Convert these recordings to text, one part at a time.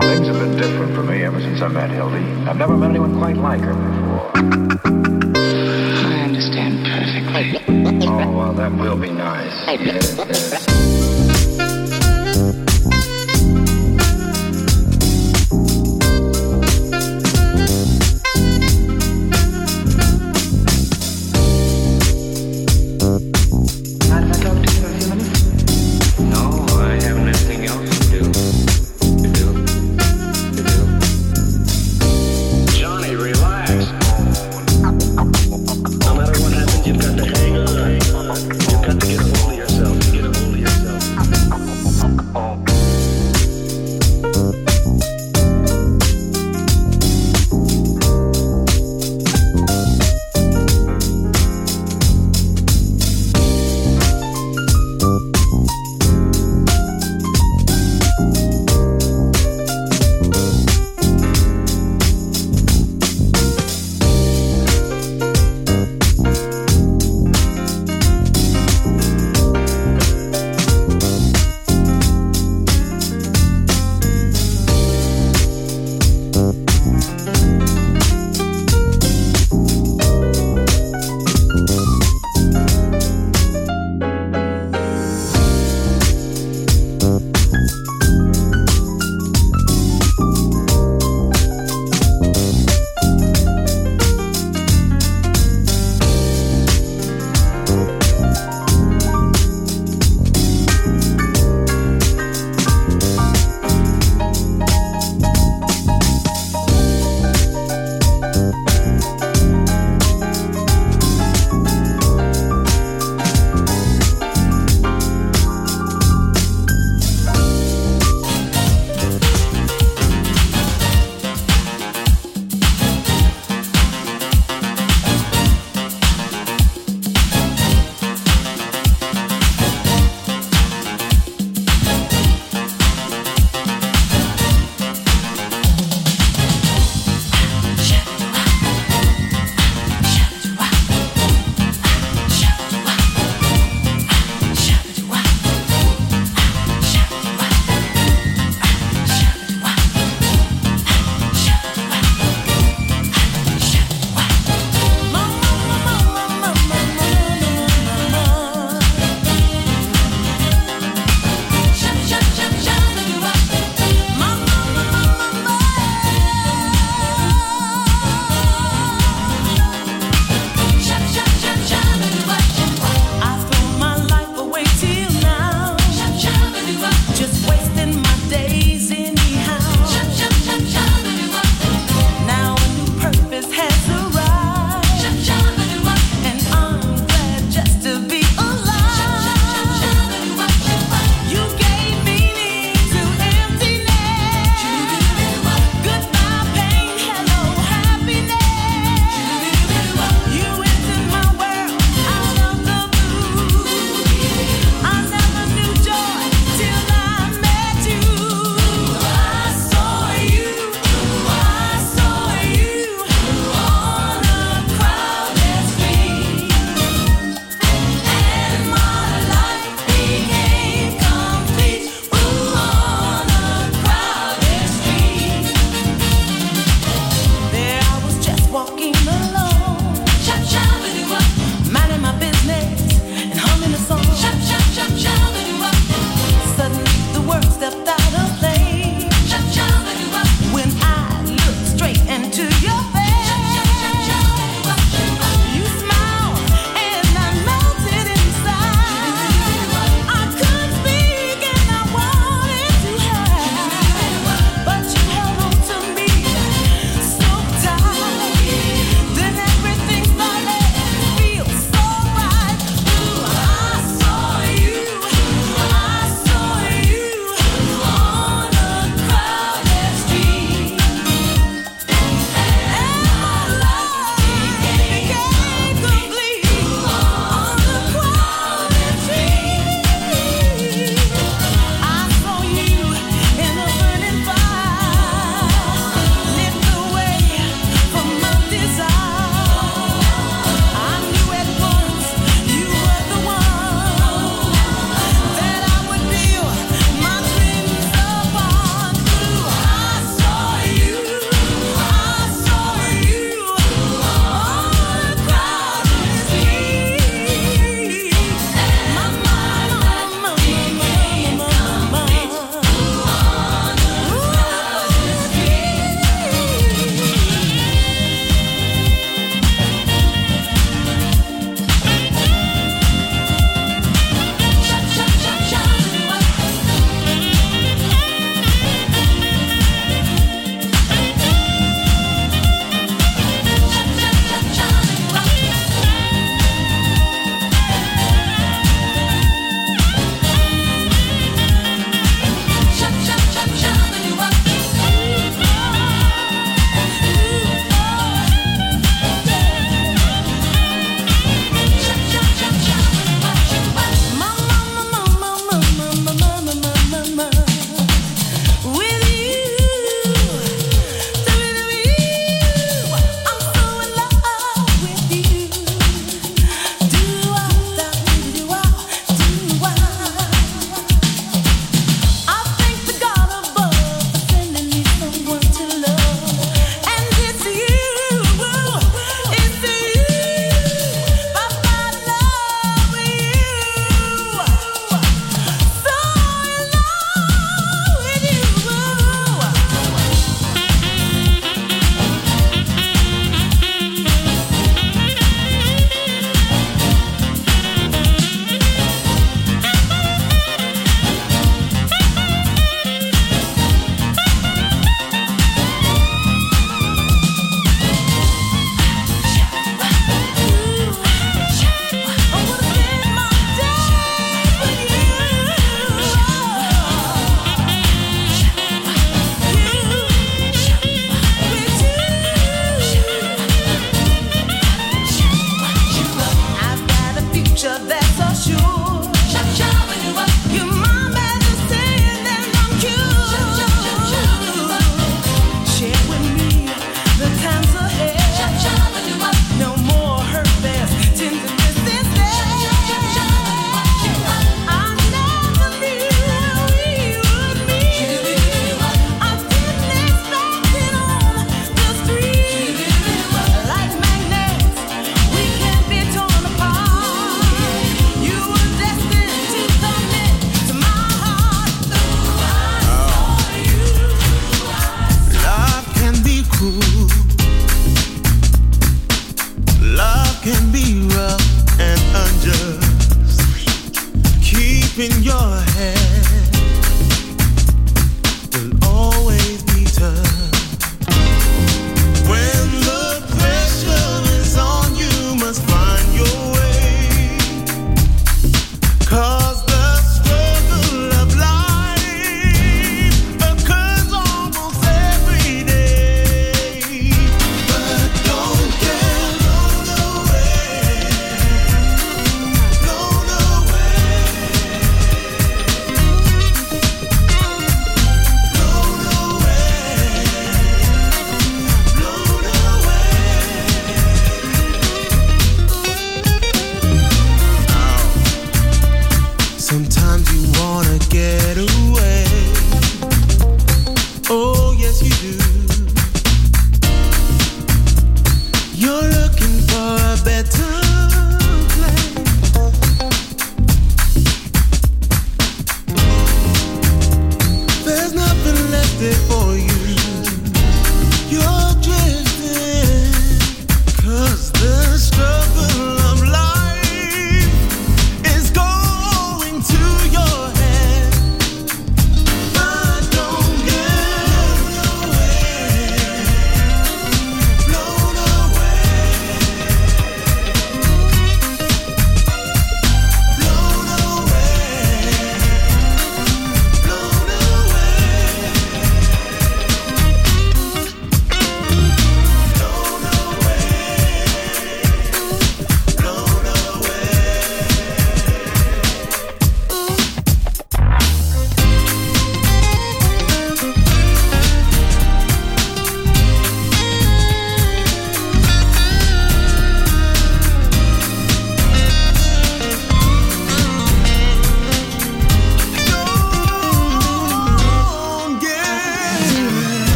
Things have been different for me ever since I met Hildy. I've never met anyone quite like her before. I understand perfectly. Oh, well, that will be nice.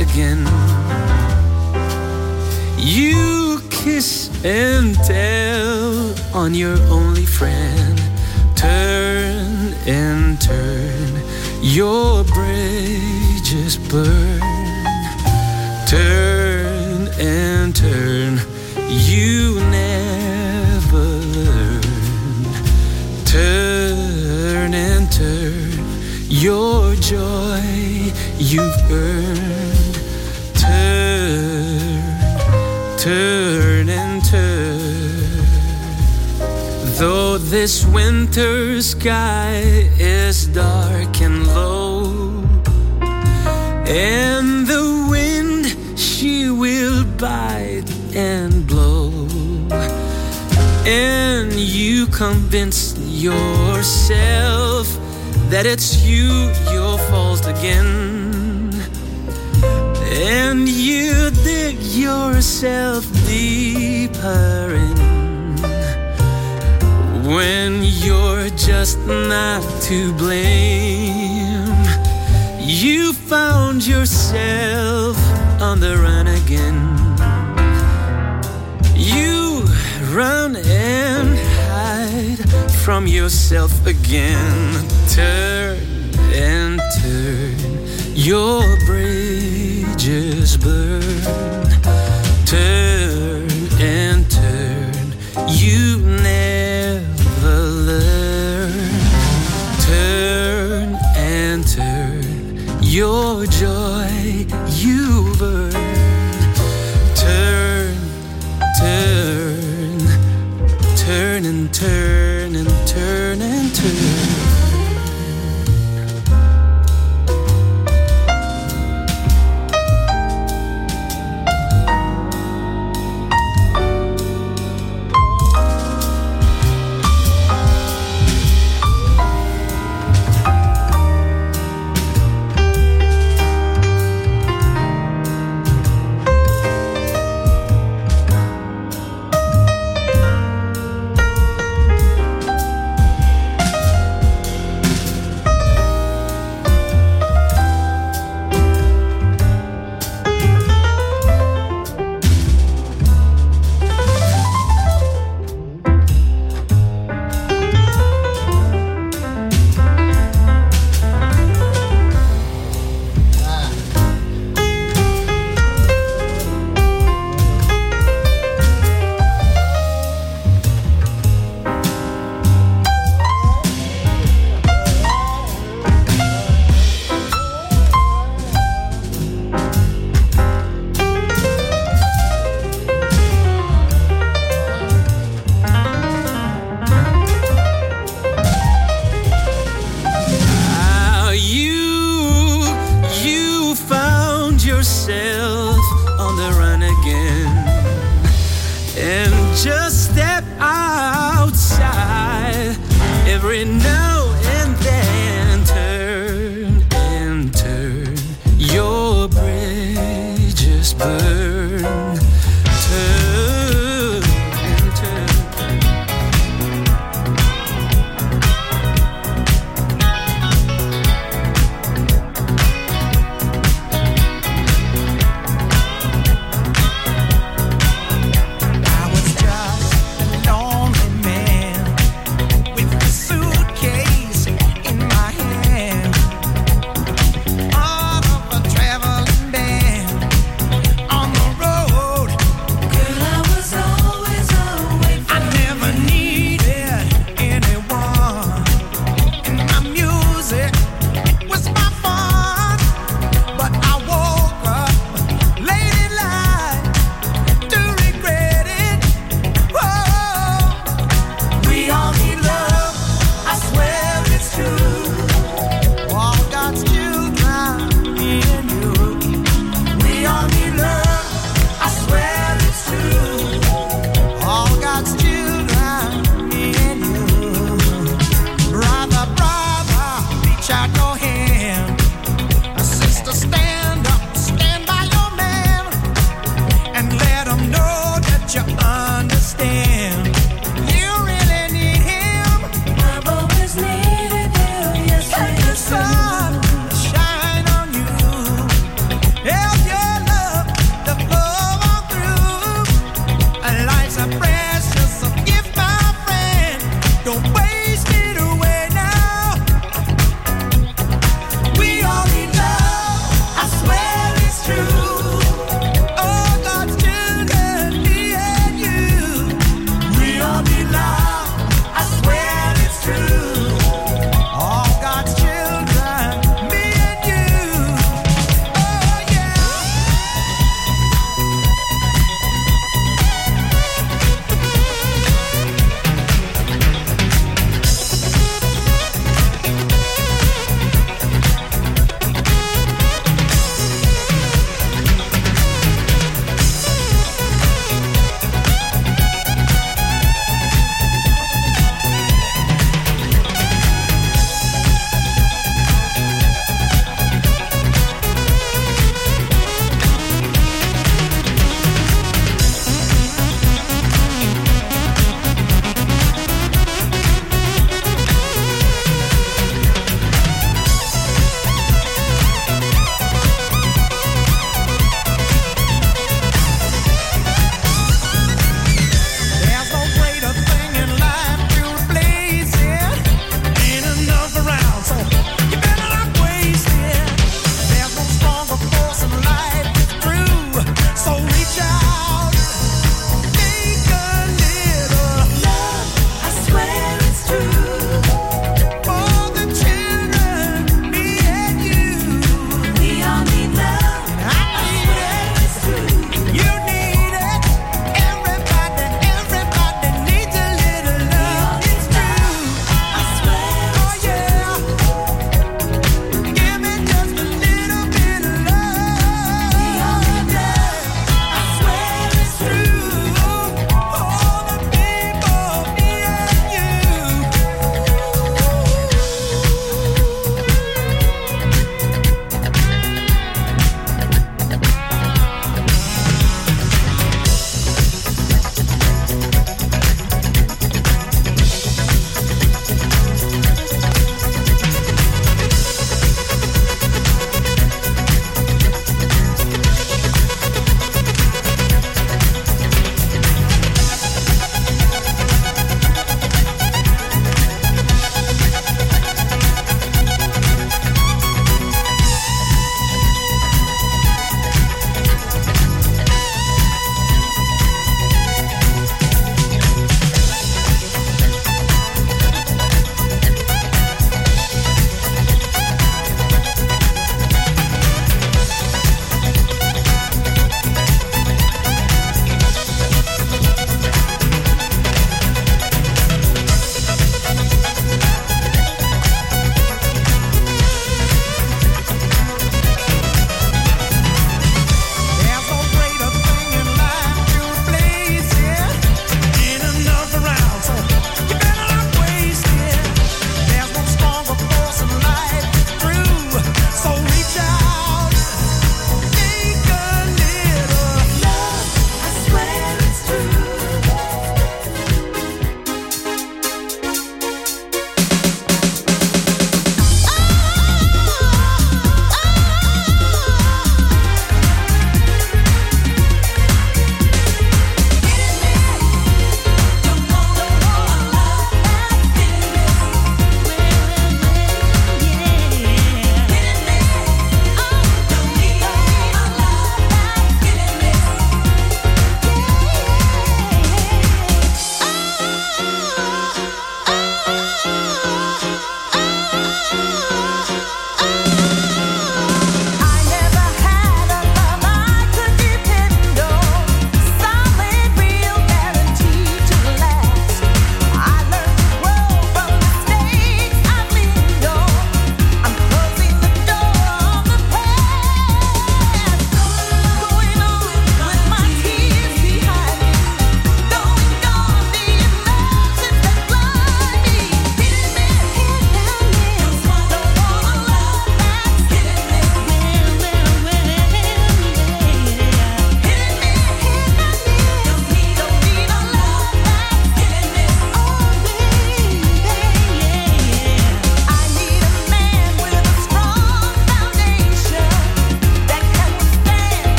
Again. You kiss and tell on your only friend. Turn and turn, your bridges burn. Turn and turn, you never learn. Turn and turn, your joy you've earned. Turn and turn. Though this winter sky is dark and low, and the wind she will bite and blow, and you convince yourself that it's you your fault again, and you yourself deeper in when you're just not to blame. You found yourself on the run again. You run and hide from yourself again. Turn and turn, your bridges burn. Turn and turn, you never learn. Turn and turn, your joy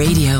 Radio,